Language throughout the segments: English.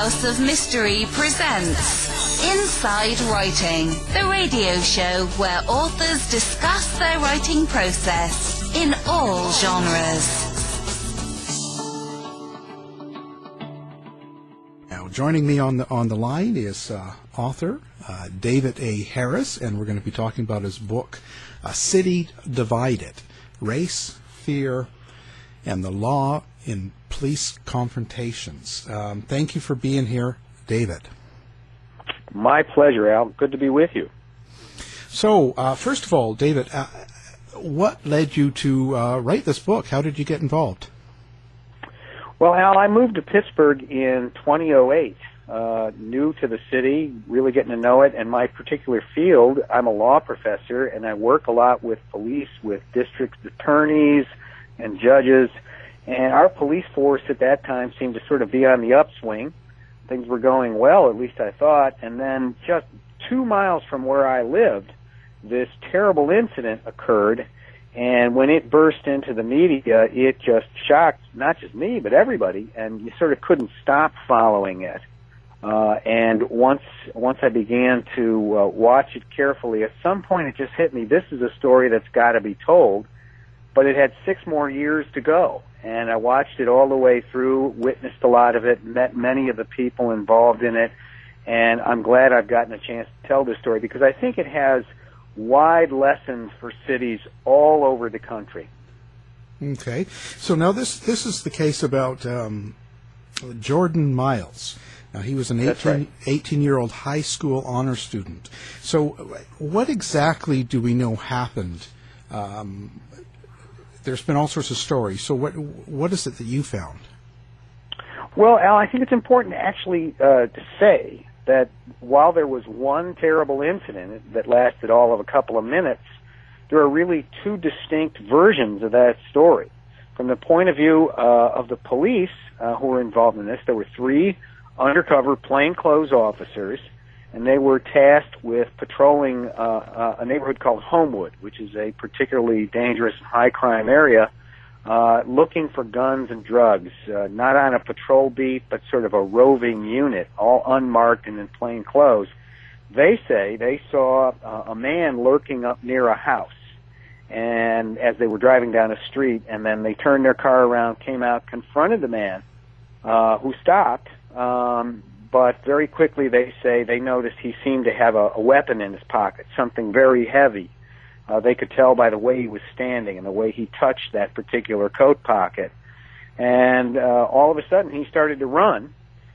House of Mystery presents Inside Writing, the radio show where authors discuss their writing process in all genres. Now, joining me on the on the line is uh, author uh, David A. Harris, and we're going to be talking about his book, "A City Divided: Race, Fear, and the Law in Police Confrontations." Um, thank you for being here, David. My pleasure, Al. Good to be with you. So, uh, first of all, David, uh, what led you to uh, write this book? How did you get involved? Well, Al, I moved to Pittsburgh in 2008. Uh, new to the city, really getting to know it, and my particular field, I'm a law professor, and I work a lot with police, with district attorneys and judges, and our police force at that time seemed to sort of be on the upswing. Things were going well, at least I thought, and then just two miles from where I lived, this terrible incident occurred, and when it burst into the media, it just shocked not just me, but everybody, and you sort of couldn't stop following it. Uh, and once once I began to uh, watch it carefully, at some point it just hit me. This is a story that's got to be told, but it had six more years to go. And I watched it all the way through, witnessed a lot of it, met many of the people involved in it, and I'm glad I've gotten a chance to tell this story because I think it has wide lessons for cities all over the country. Okay, so now this this is the case about um, Jordan Miles. Now he was an 18, right. 18 year old high school honor student. So, what exactly do we know happened? Um, there's been all sorts of stories. So, what what is it that you found? Well, Al, I think it's important actually uh, to say that while there was one terrible incident that lasted all of a couple of minutes, there are really two distinct versions of that story. From the point of view uh, of the police uh, who were involved in this, there were three undercover plainclothes officers, and they were tasked with patrolling uh, uh, a neighborhood called Homewood, which is a particularly dangerous high crime area uh, looking for guns and drugs, uh, not on a patrol beat, but sort of a roving unit, all unmarked and in plain clothes. They say they saw uh, a man lurking up near a house, and as they were driving down a street, and then they turned their car around, came out, confronted the man, uh, who stopped. Um, but very quickly, they say they noticed he seemed to have a, a weapon in his pocket, something very heavy uh, they could tell by the way he was standing and the way he touched that particular coat pocket. And uh, all of a sudden, he started to run.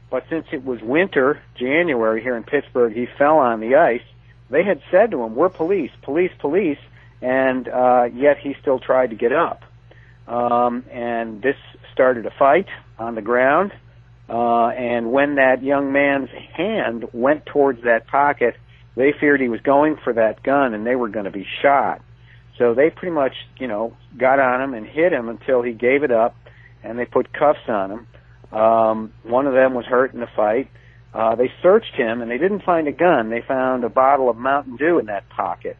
But since it was winter, January here in Pittsburgh, he fell on the ice. They had said to him, "We're police, police, police," and uh, yet he still tried to get up. Um, and this started a fight on the ground. Uh, and when that young man's hand went towards that pocket, they feared he was going for that gun and they were going to be shot. So they pretty much, you know, got on him and hit him until he gave it up, and they put cuffs on him. Um, one of them was hurt in the fight. Uh, they searched him and they didn't find a gun. They found a bottle of Mountain Dew in that pocket,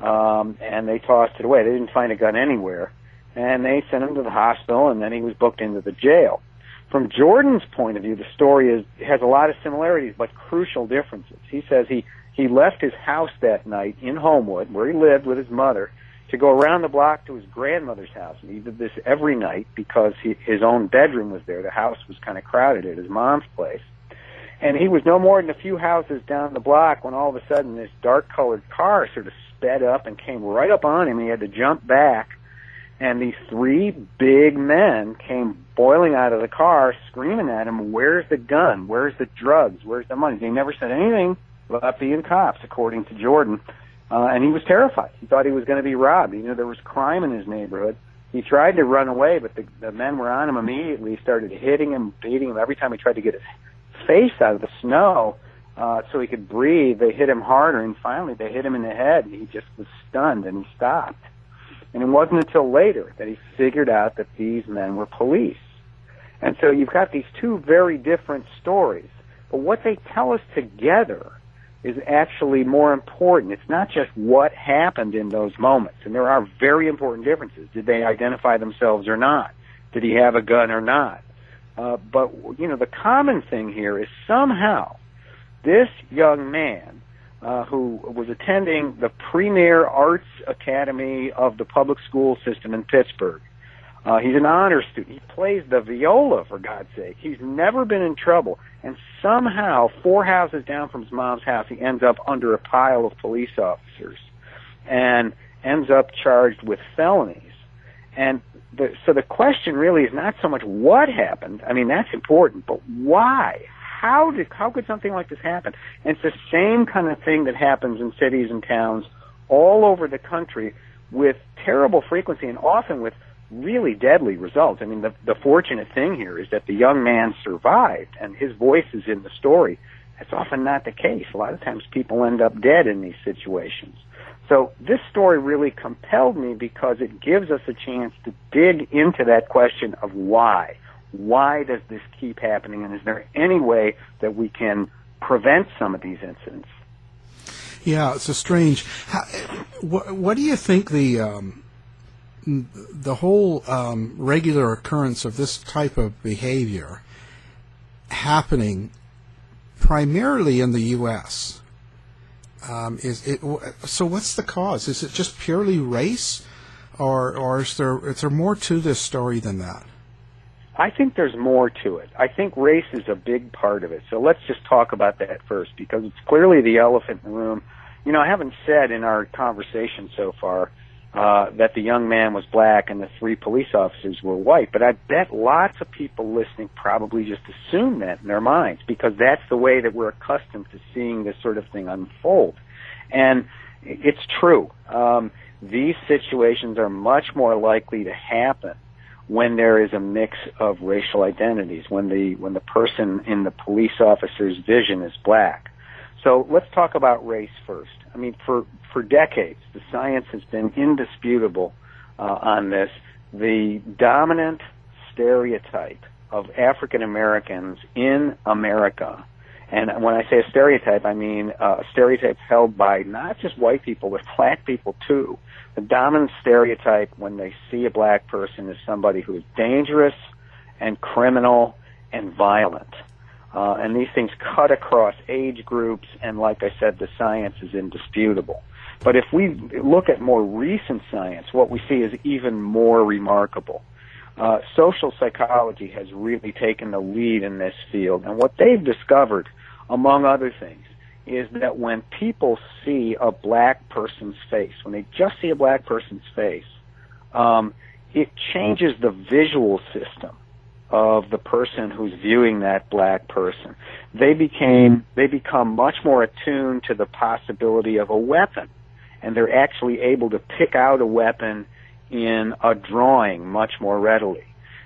um, and they tossed it away. They didn't find a gun anywhere, and they sent him to the hospital, and then he was booked into the jail. From Jordan's point of view, the story is has a lot of similarities but crucial differences. He says he he left his house that night in Homewood, where he lived with his mother, to go around the block to his grandmother's house. And he did this every night because he, his own bedroom was there. The house was kind of crowded at his mom's place. And he was no more than a few houses down the block when all of a sudden this dark colored car sort of sped up and came right up on him. He had to jump back. And these three big men came boiling out of the car, screaming at him, Where's the gun? Where's the drugs? Where's the money? They never said anything about being cops, according to Jordan. Uh, and he was terrified. He thought he was going to be robbed. He knew there was crime in his neighborhood. He tried to run away, but the, the men were on him immediately, started hitting him, beating him. Every time he tried to get his face out of the snow uh, so he could breathe, they hit him harder. And finally, they hit him in the head, and he just was stunned, and he stopped. And it wasn't until later that he figured out that these men were police. And so you've got these two very different stories. But what they tell us together is actually more important. It's not just what happened in those moments. And there are very important differences. Did they identify themselves or not? Did he have a gun or not? Uh, but you know, the common thing here is somehow this young man uh, who was attending the premier arts academy of the public school system in Pittsburgh. Uh, he's an honor student. He plays the viola, for God's sake. He's never been in trouble. And somehow, four houses down from his mom's house, he ends up under a pile of police officers and ends up charged with felonies. And the, so the question really is not so much what happened. I mean, that's important, but why? How did how could something like this happen? And it's the same kind of thing that happens in cities and towns all over the country with terrible frequency and often with really deadly results. I mean, the, the fortunate thing here is that the young man survived and his voice is in the story. That's often not the case. A lot of times people end up dead in these situations. So this story really compelled me because it gives us a chance to dig into that question of why. Why does this keep happening and is there any way that we can prevent some of these incidents? Yeah, it's a strange. How, what, what do you think the um, the whole um, regular occurrence of this type of behavior happening primarily in the U.S. Um, is it so? What's the cause? Is it just purely race, or or is there is there more to this story than that? I think there's more to it. I think race is a big part of it. So let's just talk about that first because it's clearly the elephant in the room. You know, I haven't said in our conversation so far uh, that the young man was black and the three police officers were white. But I bet lots of people listening probably just assume that in their minds because that's the way that we're accustomed to seeing this sort of thing unfold. And it's true. Um, these situations are much more likely to happen when there is a mix of racial identities, when the when the person in the police officer's vision is black. So let's talk about race first. I mean, for for decades, the science has been indisputable uh, on this. The dominant stereotype of African Americans in America, and when I say a stereotype, I mean uh, a stereotype held by not just white people, but black people too. The dominant stereotype when they see a black person is somebody who is dangerous and criminal and violent. Uh, and these things cut across age groups, and like I said, the science is indisputable. But if we look at more recent science, what we see is even more remarkable. Uh, social psychology has really taken the lead in this field, and what they've discovered, among other things, is that when people see a black person's face, when they just see a black person's face, um, it changes the visual system of the person who's viewing that black person. They became they become much more attuned to the possibility of a weapon, and they're actually able to pick out a weapon in a drawing much more readily.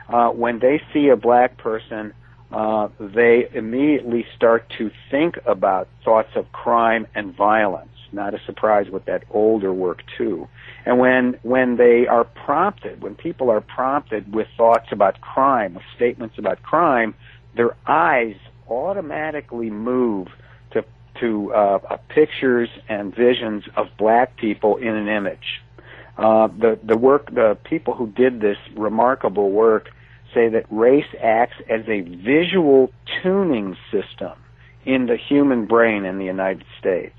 Uh, when they see a black person, uh, they immediately start to think about thoughts of crime and violence. Not a surprise with that older work too. And when when they are prompted, when people are prompted with thoughts about crime, with statements about crime, their eyes automatically move to to uh, uh, pictures and visions of black people in an image. Uh, the the work, the people who did this remarkable work say that race acts as a visual tuning system in the human brain in the United States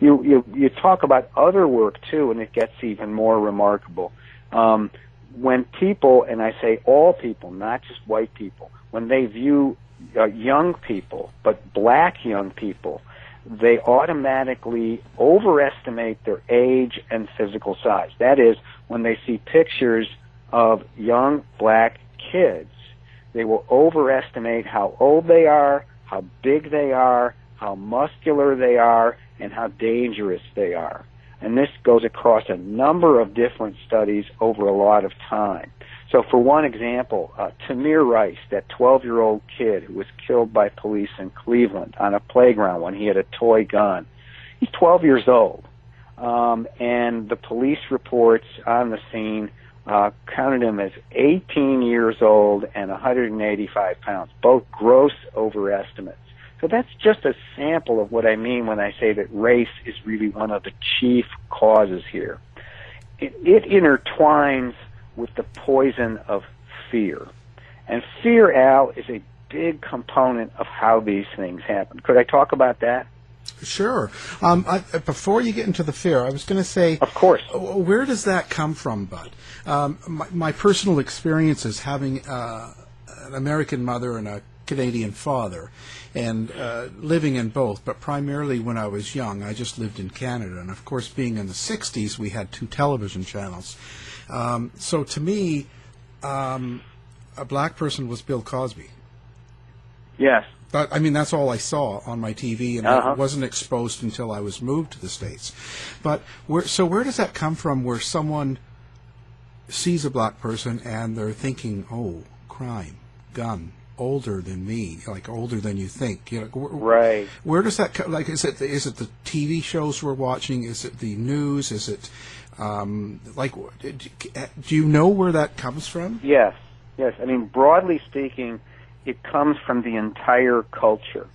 you you you talk about other work too, and it gets even more remarkable. Um, when people, and I say all people, not just white people, when they view uh, young people, but black young people, they automatically overestimate their age and physical size. That is, when they see pictures of young black kids, they will overestimate how old they are, how big they are, how muscular they are, and how dangerous they are. And this goes across a number of different studies over a lot of time. So, for one example, uh, Tamir Rice, that 12 year old kid who was killed by police in Cleveland on a playground when he had a toy gun, he's 12 years old. Um, and the police reports on the scene uh, counted him as 18 years old and 185 pounds, both gross overestimates. So that's just a sample of what I mean when I say that race is really one of the chief causes here. It, it intertwines with the poison of fear. And fear, Al, is a big component of how these things happen. Could I talk about that? Sure. Um, I, before you get into the fear, I was going to say, of course, where does that come from, Bud? Um, my, my, personal is having uh, an American mother and a Canadian father, and uh, living in both, but primarily when I was young, I just lived in Canada, and of course, being in the '60s, we had two television channels. Um, so to me, um, a black person was Bill Cosby. Yes. But, I mean, that's all I saw on my TV, and uh-huh. I wasn't exposed until I was moved to the states. But where, so, where does that come from? Where someone sees a black person and they're thinking, "Oh, crime, gun, older than me, like older than you think. You know, wh- right. Where does that come? Like, is it is it the TV shows we're watching? Is it the news? Is it um, like? Do you know where that comes from? Yes, yes. I mean, broadly speaking, it comes from the entire culture: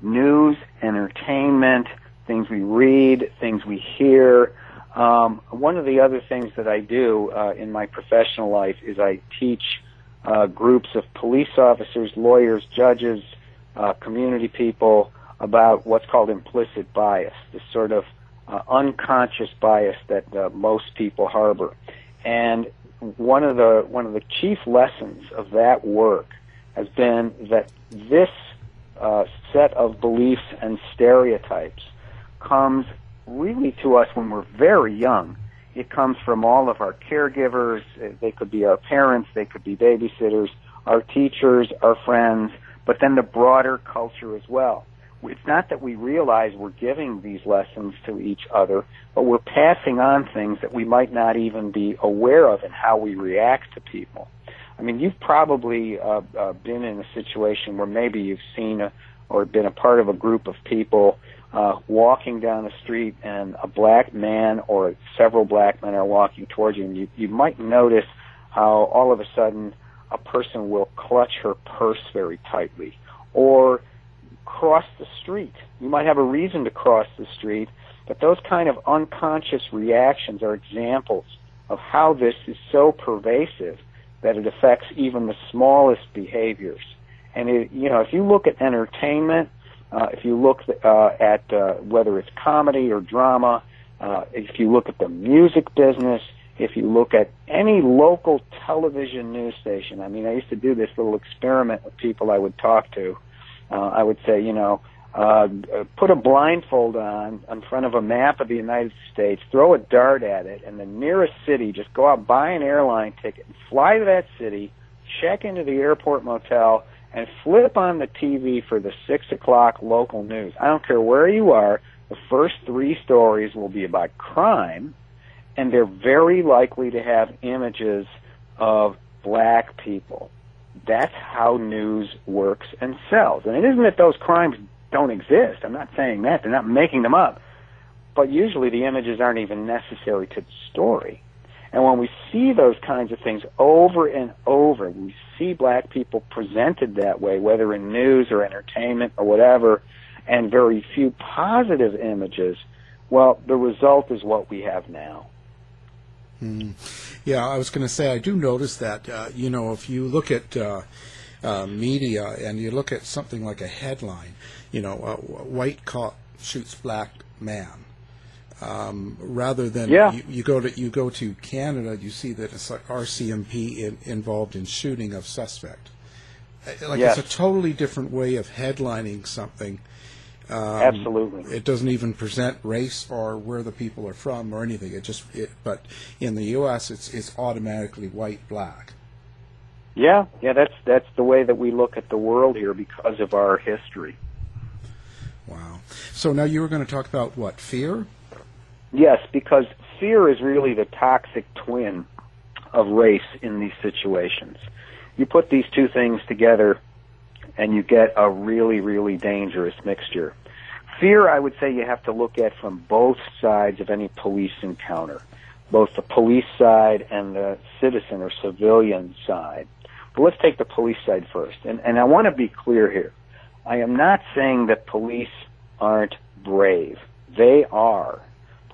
news, entertainment, things we read, things we hear. Um, one of the other things that I do uh, in my professional life is I teach uh, groups of police officers, lawyers, judges, uh, community people about what's called implicit bias, this sort of uh, unconscious bias that uh, most people harbor. And one of the one of the chief lessons of that work has been that this uh, set of beliefs and stereotypes comes really to us when we're very young it comes from all of our caregivers. They could be our parents, they could be babysitters, our teachers, our friends, but then the broader culture as well. It's not that we realize we're giving these lessons to each other, but we're passing on things that we might not even be aware of in how we react to people. I mean, you've probably uh, uh, been in a situation where maybe you've seen a, or been a part of a group of people uh, walking down the street and a black man or several black men are walking towards you, and you, you might notice how all of a sudden a person will clutch her purse very tightly or cross the street. You might have a reason to cross the street, but those kind of unconscious reactions are examples of how this is so pervasive that it affects even the smallest behaviors. And it, you know, if you look at entertainment, uh, if you look uh, at uh, whether it's comedy or drama, uh, if you look at the music business, if you look at any local television news station, I mean, I used to do this little experiment with people I would talk to. Uh, I would say, you know, uh, put a blindfold on in front of a map of the United States, throw a dart at it, and the nearest city, just go out, buy an airline ticket, and fly to that city, check into the airport motel, and flip on the TV for the six o'clock local news. I don't care where you are, the first three stories will be about crime, and they're very likely to have images of black people. That's how news works and sells. And it isn't that those crimes don't exist. I'm not saying that. They're not making them up. But usually the images aren't even necessary to the story. And when we see those kinds of things over and over, we see black people presented that way, whether in news or entertainment or whatever, and very few positive images, well, the result is what we have now. Mm. Yeah, I was going to say, I do notice that, uh, you know, if you look at uh, uh, media and you look at something like a headline, you know, white cop shoots black man um, rather than yeah. you, you, go to you go to Canada, you see that it's like RCMP in, involved in shooting of suspect. Uh, like yes. it's a totally different way of headlining something. Um, Absolutely, it doesn't even present race or where the people are from or anything. It just, it, but in the U.S., it's it's automatically white black. Yeah, yeah, that's that's the way that we look at the world here because of our history. Wow. So now you were going to talk about what fear? Yes, because fear is really the toxic twin of race in these situations. You put these two things together and you get a really, really dangerous mixture. Fear, I would say you have to look at from both sides of any police encounter, both the police side and the citizen or civilian side. But let's take the police side first. And, and I want to be clear here. I am not saying that police aren't brave. They are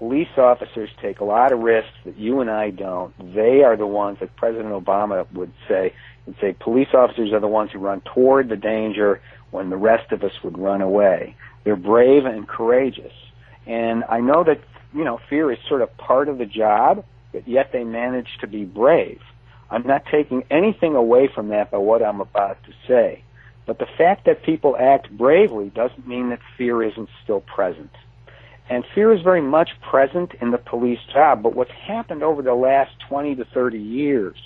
police officers take a lot of risks that you and I don't. They are the ones that President Obama would say, and say police officers are the ones who run toward the danger when the rest of us would run away. They're brave and courageous. And I know that, you know, fear is sort of part of the job, but yet they manage to be brave. I'm not taking anything away from that by what I'm about to say. But the fact that people act bravely doesn't mean that fear isn't still present. And fear is very much present in the police job, but what's happened over the last 20 to 30 years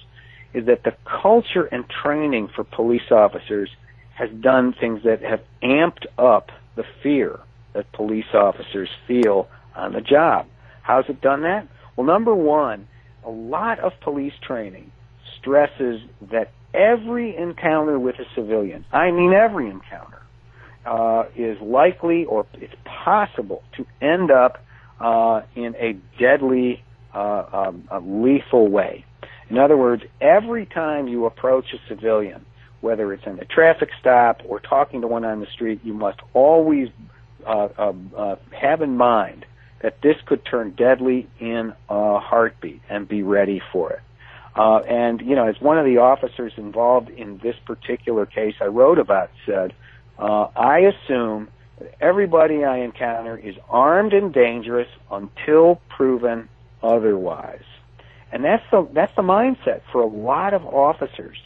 is that the culture and training for police officers has done things that have amped up the fear that police officers feel on the job. How's it done that? Well, number one, a lot of police training stresses that every encounter with a civilian, I mean every encounter, uh, is likely or it's possible to end up uh, in a deadly, uh, um, a lethal way. In other words, every time you approach a civilian, whether it's in a traffic stop or talking to one on the street, you must always uh, uh, uh, have in mind that this could turn deadly in a heartbeat and be ready for it. Uh, and, you know, as one of the officers involved in this particular case I wrote about said, uh, I assume that everybody I encounter is armed and dangerous until proven otherwise. And that's the, that's the mindset for a lot of officers.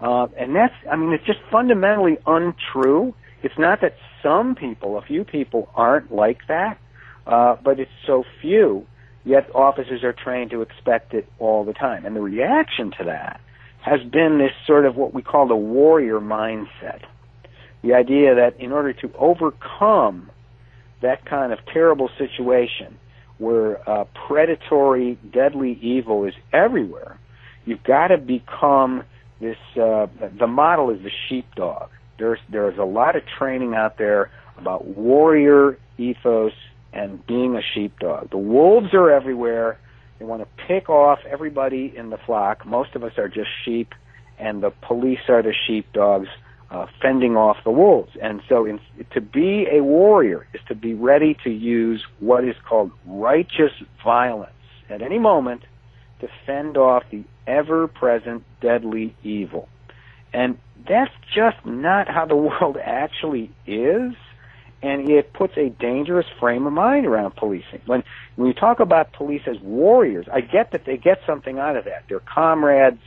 Uh, and that's, I mean, it's just fundamentally untrue. It's not that some people, a few people, aren't like that, uh, but it's so few yet officers are trained to expect it all the time. And the reaction to that has been this sort of what we call the warrior mindset. The idea that in order to overcome that kind of terrible situation where uh, predatory, deadly evil is everywhere, you've got to become this. Uh, the model is the sheepdog. There's there's a lot of training out there about warrior ethos and being a sheepdog. The wolves are everywhere. They want to pick off everybody in the flock. Most of us are just sheep, and the police are the sheepdogs uh, fending off the wolves. And so, in, to be a warrior is to be ready to use what is called righteous violence at any moment to fend off the ever present deadly evil. And that's just not how the world actually is and it puts a dangerous frame of mind around policing. When when you talk about police as warriors, I get that they get something out of that. They're comrades,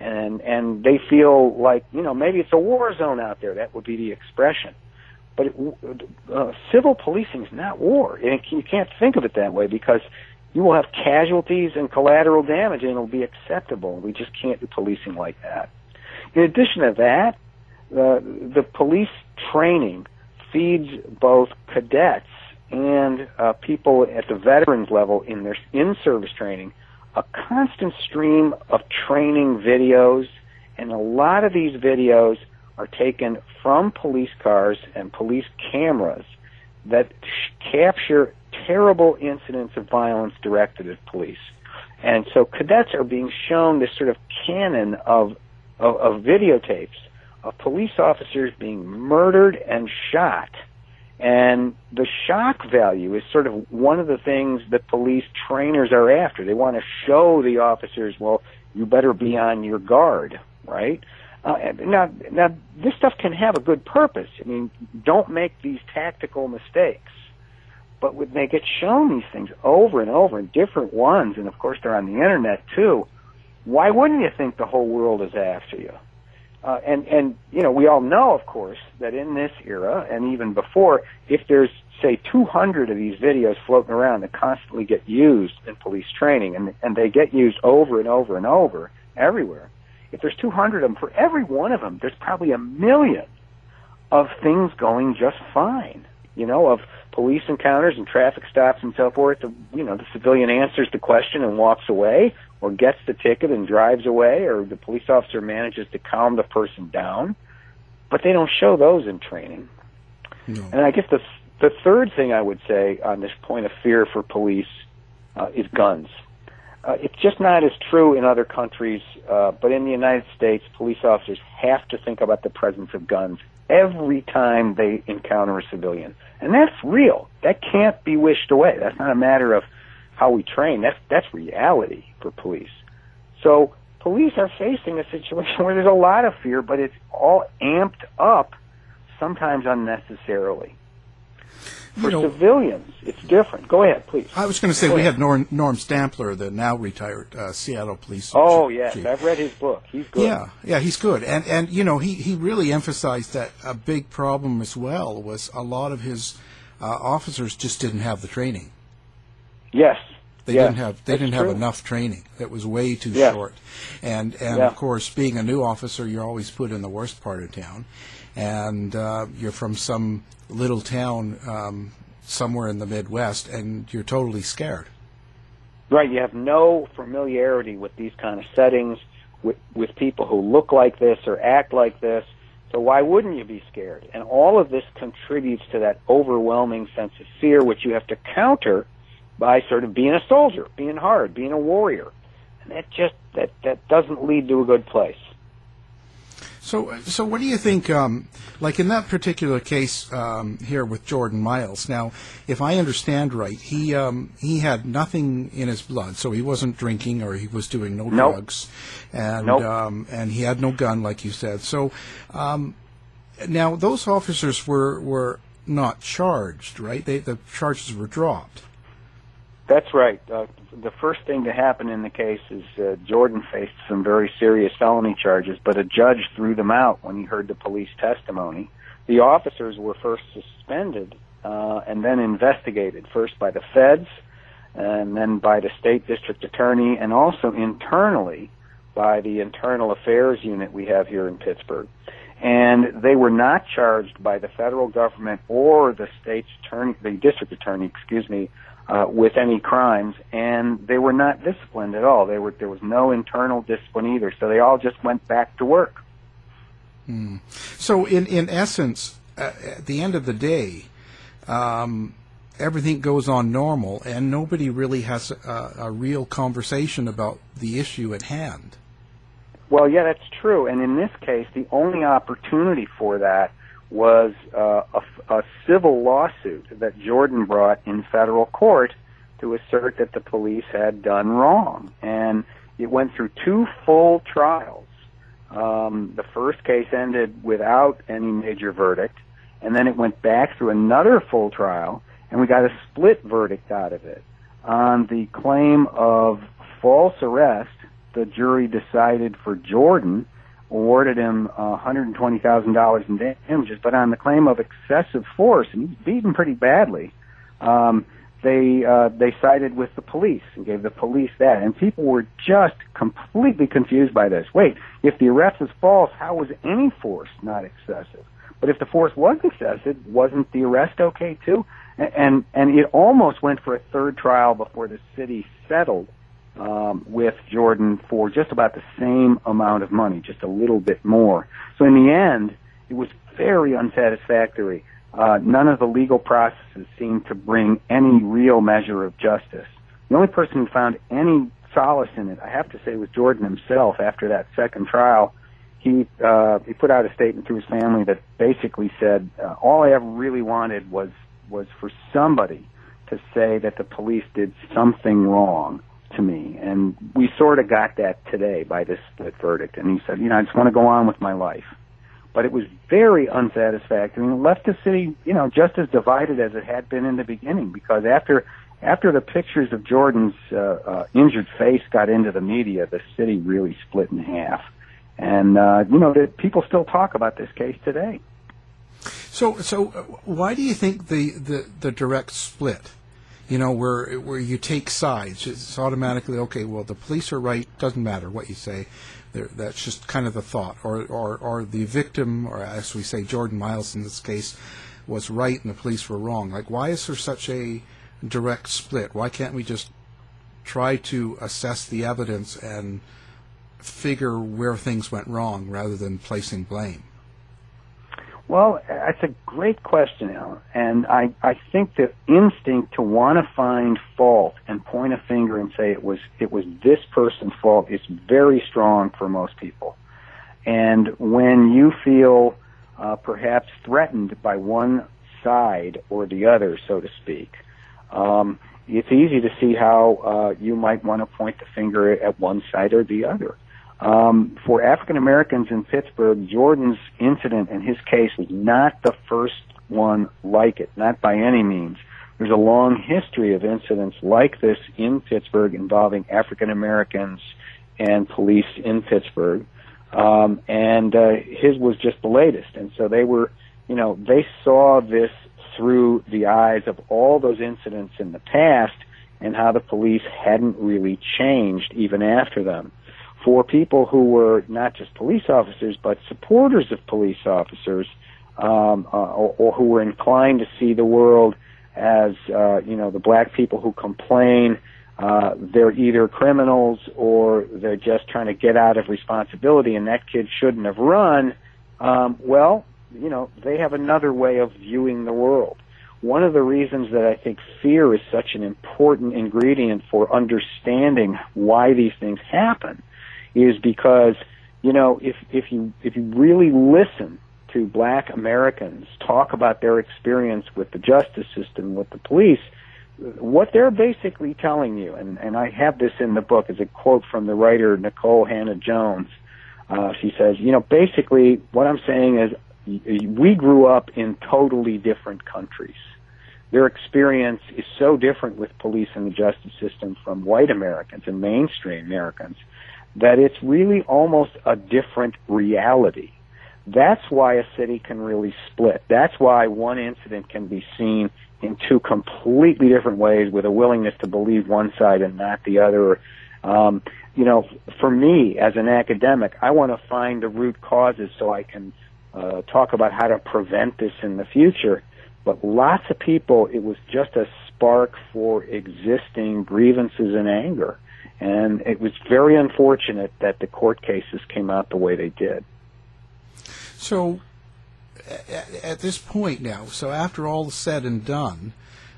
and and they feel like you know maybe it's a war zone out there. That would be the expression. But it, uh, civil policing is not war, and you can't think of it that way because you will have casualties and collateral damage, and it'll be acceptable. We just can't do policing like that. In addition to that, uh, the police training feeds both cadets and uh, people at the veterans level in their in-service training a constant stream of training videos, and a lot of these videos are taken from police cars and police cameras that capture terrible incidents of violence directed at police. And so cadets are being shown this sort of canon of, of, of videotapes of police officers being murdered and shot. And the shock value is sort of one of the things that police trainers are after. They want to show the officers, well, you better be on your guard, right? Uh, now, now this stuff can have a good purpose. I mean, don't make these tactical mistakes. But when they get shown these things over and over in different ones, and of course they're on the internet too, why wouldn't you think the whole world is after you? Uh, and and you know we all know, of course, that in this era and even before, if there's say 200 of these videos floating around that constantly get used in police training, and and they get used over and over and over everywhere. If there's 200 of them, for every one of them, there's probably a million of things going just fine. You know, of police encounters and traffic stops and so forth. The, you know, the civilian answers the question and walks away, or gets the ticket and drives away, or the police officer manages to calm the person down. But they don't show those in training. No. And I guess the the third thing I would say on this point of fear for police uh, is guns. Uh, it's just not as true in other countries, uh, but in the United States, police officers have to think about the presence of guns every time they encounter a civilian. And that's real. That can't be wished away. That's not a matter of how we train. That's that's reality for police. So police are facing a situation where there's a lot of fear, but it's all amped up, sometimes unnecessarily. For You know- civilians, it's different. Go ahead, please. I was going to say Go we ahead. had Norm, Norm Stamper, the now retired uh, Seattle police. Oh chief- yes. I've read his book. He's good. Yeah, yeah, he's good, and and you know he he really emphasized that a big problem as well was a lot of his uh, officers just didn't have the training. Yes. They Yeah, didn't have they that's didn't true. have enough training. That was way too Yeah. short, and and Yeah. of course being a new officer, you're always put in the worst part of town, and uh, you're from some little town um, somewhere in the Midwest, and you're totally scared. Right, you have no familiarity with these kind of settings, with with people who look like this or act like this. So why wouldn't you be scared? And all of this contributes to that overwhelming sense of fear, which you have to counter by sort of being a soldier, being hard, being a warrior. And that just that that doesn't lead to a good place. So, so what do you think? Um, like in that particular case um, here with Jordan Miles. Now, if I understand right, he um, he had nothing in his blood, so he wasn't drinking or he was doing no Nope. drugs, and Nope. um, and he had no gun, like you said. So, um, now those officers were were not charged, right? They the charges were dropped. That's right. Uh, the first thing to happen in the case is uh, Jordan faced some very serious felony charges, but a judge threw them out when he heard the police testimony. The officers were first suspended uh, and then investigated, first by the feds, and then by the state district attorney, and also internally by the internal affairs unit we have here in Pittsburgh. And they were not charged by the federal government or the state's attorney, the district attorney, excuse me, uh, with any crimes, and they were not disciplined at all. They were there was no internal discipline either, so they all just went back to work. So, in in essence, uh, at the end of the day, um, everything goes on normal, and nobody really has a, a real conversation about the issue at hand. Well, yeah, that's true. And in this case, the only opportunity for that was uh, a, a civil lawsuit that Jordan brought in federal court to assert that the police had done wrong. And it went through two full trials. Um, the first case ended without any major verdict, and then it went back through another full trial, and we got a split verdict out of it. On the claim of false arrest, the jury decided for Jordan, awarded him uh, $120,000 in damages, but on the claim of excessive force, and he's beaten pretty badly, um, they uh, they sided with the police and gave the police that, and people were just completely confused by this. Wait, if the arrest was false, how was any force not excessive? But if the force was excessive, wasn't the arrest okay too? And, and it almost went for a third trial before the city settled um, with Jordan for just about the same amount of money, just a little bit more. So in the end, it was very unsatisfactory. Uh, none of the legal processes seemed to bring any real measure of justice. The only person who found any solace in it, I have to say, was Jordan himself. After that second trial, he uh, he put out a statement to his family that basically said, uh, "All I ever really wanted was was for somebody to say that the police did something wrong." To me. And we sort of got that today by this split verdict. And he said, you know, I just want to go on with my life. But it was very unsatisfactory and left the city, you know, just as divided as it had been in the beginning because after after the pictures of Jordan's uh, uh, injured face got into the media, the city really split in half. And uh, you know, the, people still talk about this case today. So, so uh, why do you think the, the, the direct split? You know, where where you take sides, it's automatically okay. Well, the police are right. Doesn't matter what you say. They're, that's just kind of the thought. Or, or or the victim, or as we say, Jordan Miles in this case, was right and the police were wrong. Like, why is there such a direct split? Why can't we just try to assess the evidence and figure where things went wrong rather than placing blame? Well, that's a great question, Alan. And I, I think the instinct to want to find fault and point a finger and say it was it was this person's fault is very strong for most people. And when you feel uh, perhaps threatened by one side or the other, so to speak, um, it's easy to see how uh, you might want to point the finger at one side or the other. Um, for African Americans in Pittsburgh, Jordan's incident in his case was not the first one like it, not by any means. There's a long history of incidents like this in Pittsburgh involving African Americans and police in Pittsburgh. Um, and uh, his was just the latest. And so they were, you know, they saw this through the eyes of all those incidents in the past and how the police hadn't really changed even after them. For people who were not just police officers but supporters of police officers, um, uh, or, or who were inclined to see the world as uh, you know the black people who complain uh, they're either criminals or they're just trying to get out of responsibility, and that kid shouldn't have run. Um, well, you know they have another way of viewing the world. One of the reasons that I think fear is such an important ingredient for understanding why these things happen is because you know if if you if you really listen to black Americans talk about their experience with the justice system, with the police, what they're basically telling you, and, and I have this in the book, is a quote from the writer Nikole Hannah-Jones. Uh, she says, you know, basically what I'm saying is we grew up in totally different countries. Their experience is so different with police and the justice system from white Americans and mainstream Americans that it's really almost a different reality. That's why a city can really split. That's why one incident can be seen in two completely different ways with a willingness to believe one side and not the other. Um, you know, for me as an academic, I want to find the root causes so I can uh, talk about how to prevent this in the future. But lots of people, it was just a spark for existing grievances and anger. And it was very unfortunate that the court cases came out the way they did. So, at, this point now, so after all is said and done,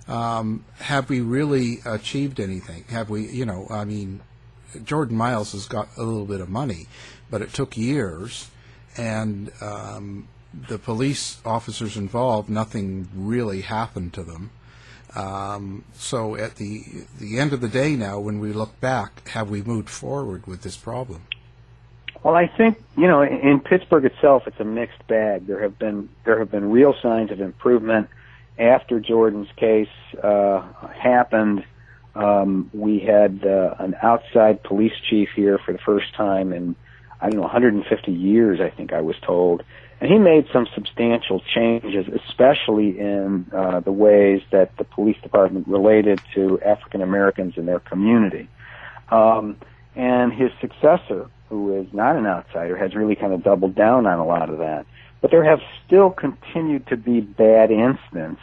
um, have we really achieved anything? Have we, you know, I mean, Jordan Miles has got a little bit of money, but it took years, and um, the police officers involved, nothing really happened to them. Um, so at the the end of the day now, when we look back, have we moved forward with this problem? Well, I think you know in Pittsburgh itself, it's a mixed bag. There have been there have been real signs of improvement after Jordan's case uh, happened. Um, we had uh, an outside police chief here for the first time in I don't know 150 years. I think I was told, and he made some substantial changes, especially in uh, the ways that the police department related to African Americans in their community. Um, and his successor, who is not an outsider, has really kind of doubled down on a lot of that. But there have still continued to be bad incidents,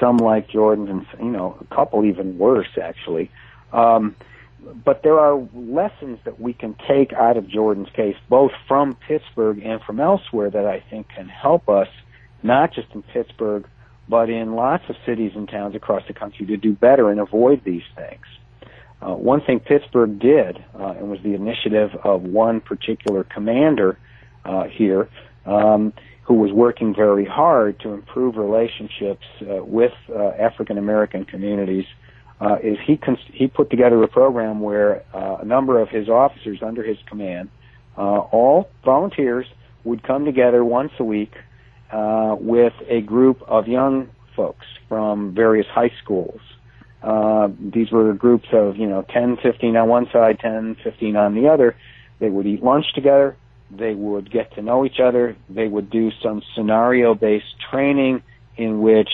some like Jordan's, and you know, a couple even worse actually. Um, but there are lessons that we can take out of Jordan's case, both from Pittsburgh and from elsewhere, that I think can help us, not just in Pittsburgh, but in lots of cities and towns across the country to do better and avoid these things. Uh, one thing Pittsburgh did, uh, and was the initiative of one particular commander uh, here, um, who was working very hard to improve relationships uh, with uh, African American communities, uh, is he cons- he put together a program where a number of his officers under his command, uh, all volunteers, would come together once a week uh, with a group of young folks from various high schools uh, these were groups of, you know, 10, 15 on one side, 10, 15 on the other. They would eat lunch together. They would get to know each other. They would do some scenario-based training in which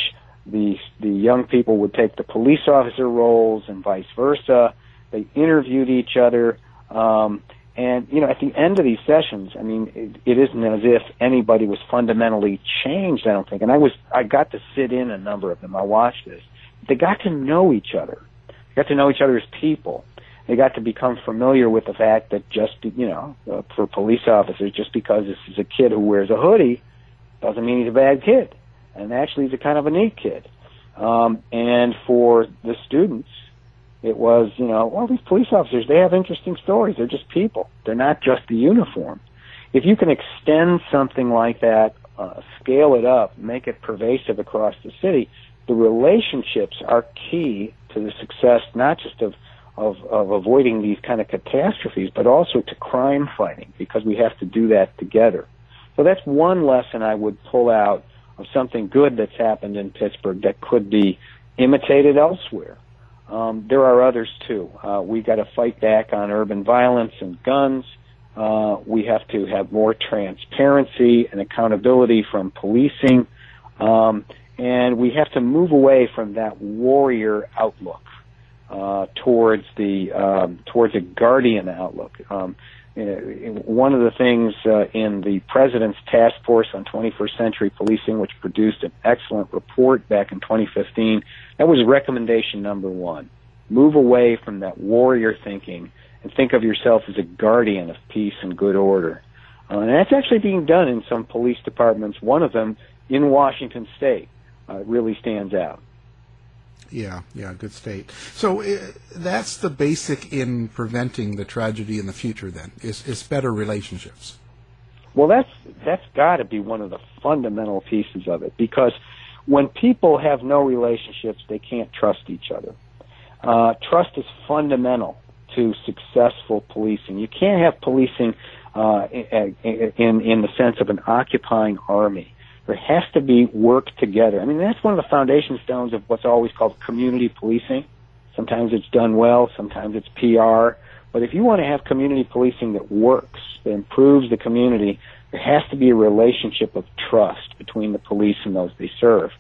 the the young people would take the police officer roles and vice versa. They interviewed each other, um, and you know, at the end of these sessions, I mean, it, it isn't as if anybody was fundamentally changed. I don't think, and I was I got to sit in a number of them. I watched this, they got to know each other. They got to know each other as people. They got to become familiar with the fact that just, you know, uh, for police officers, just because this is a kid who wears a hoodie doesn't mean he's a bad kid. And actually, he's a kind of a neat kid. Um, and for the students, it was, you know, well, these police officers, they have interesting stories. They're just people. They're not just the uniform. If you can extend something like that, uh, scale it up, make it pervasive across the city, the relationships are key to the success not just of of, of avoiding these kind of catastrophes, but also to crime fighting because we have to do that together. So that's one lesson I would pull out of something good that's happened in Pittsburgh that could be imitated elsewhere. Um, there are others too. Uh, we got to fight back on urban violence and guns. Uh, we have to have more transparency and accountability from policing, um, and we have to move away from that warrior outlook uh, towards the um, towards a guardian outlook. Um, one of the things uh, in the President's Task Force on 21st Century Policing, which produced an excellent report back in 2015, that was recommendation number one. Move away from that warrior thinking and think of yourself as a guardian of peace and good order. Uh, and that's actually being done in some police departments. One of them in Washington State uh, really stands out. Yeah, yeah, good state. So uh, that's the basic in preventing the tragedy in the future. Then is is better relationships. Well, that's that's got to be one of the fundamental pieces of it because when people have no relationships, they can't trust each other. Uh, trust is fundamental to successful policing. You can't have policing uh, in, in in the sense of an occupying army. There has to be work together. I mean, that's one of the foundation stones of what's always called community policing. Sometimes it's done well, sometimes it's PR. But if you want to have community policing that works, that improves the community, there has to be a relationship of trust between the police and those they serve.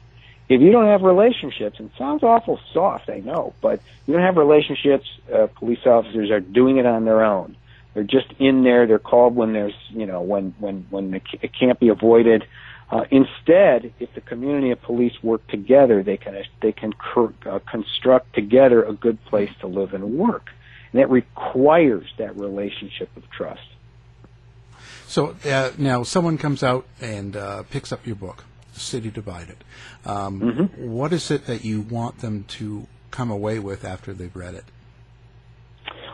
If you don't have relationships, and it sounds awful soft, I know, but you don't have relationships, uh, police officers are doing it on their own. They're just in there. They're called when there's, you know, when when when it can't be avoided. Uh, instead, if the community and police work together, they can they can cr- uh, construct together a good place to live and work, and that requires that relationship of trust. So uh, now, someone comes out and uh, picks up your book, City Divided. Um, mm-hmm. what is it that you want them to come away with after they've read it?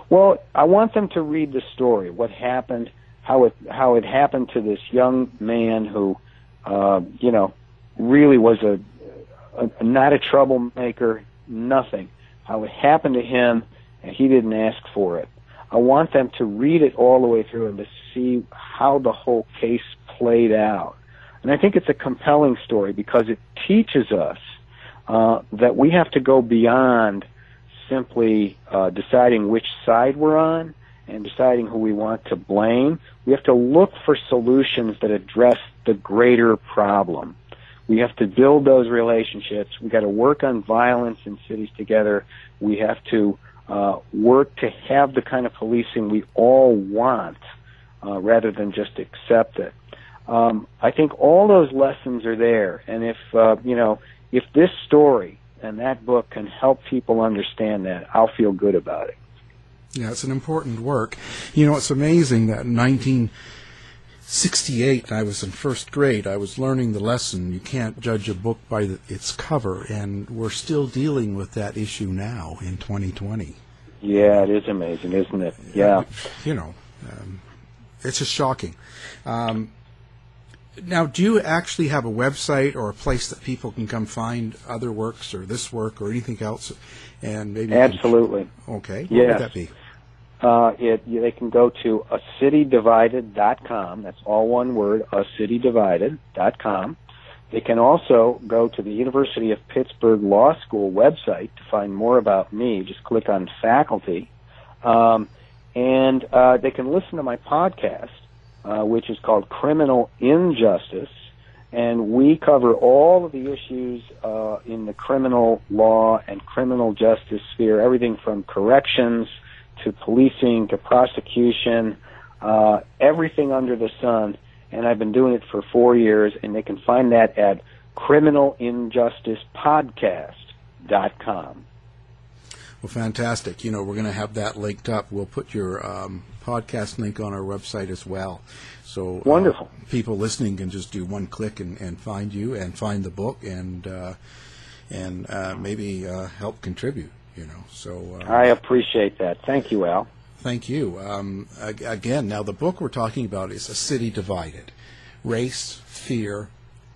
Well, I want them to read the story, what happened, how it how it happened to this young man who uh, you know, really was a, a not a troublemaker, nothing. How it happened to him, and he didn't ask for it. I want them to read it all the way through and to see how the whole case played out. And I think it's a compelling story because it teaches us uh, that we have to go beyond simply uh, deciding which side we're on and deciding who we want to blame. We have to look for solutions that address the greater problem. We have to build those relationships. We got to work on violence in cities together. We have to uh, work to have the kind of policing we all want, uh, rather than just accept it. Um, I think all those lessons are there, and if uh, you know, if this story and that book can help people understand that, I'll feel good about it. Yeah, it's an important work. You know, it's amazing that in 1968, I was in first grade, I was learning the lesson you can't judge a book by the, its cover, and we're still dealing with that issue now in 2020. Yeah, it is amazing, isn't it? Yeah. You know, um, it's just shocking. Um, now, do you actually have a website or a place that people can come find other works or this work or anything else? And maybe absolutely. Can, okay. What would that be? Uh, it, they can go to a citydivided.com. That's all one word, a citydivided.com. They can also go to the University of Pittsburgh Law School website to find more about me. Just click on faculty. Um, and uh, they can listen to my podcast, uh, which is called Criminal Injustice. And we cover all of the issues uh, in the criminal law and criminal justice sphere, everything from corrections to policing to prosecution, uh, everything under the sun. And I've been doing it for four years, and they can find that at criminalinjusticepodcast.com. Well, fantastic. You know, we're going to have that linked up. We'll put your um, podcast link on our website as well. So uh, wonderful. Uh, people listening can just do one click and, and find you and find the book and uh, and uh, maybe uh, help contribute. You know, so uh, I appreciate that. Thank you, Al. Thank you. Um, again, now the book we're talking about is A City Divided Race, Fear,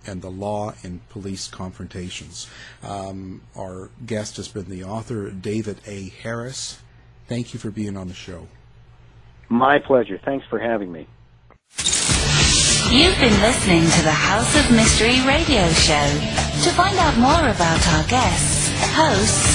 and the Law in Police Confrontations. Um, our guest has been the author, David A. Harris, Thank you for being on the show. My pleasure. Thanks for having me. You've been listening to the House of Mystery radio show. To find out more about our guests, hosts,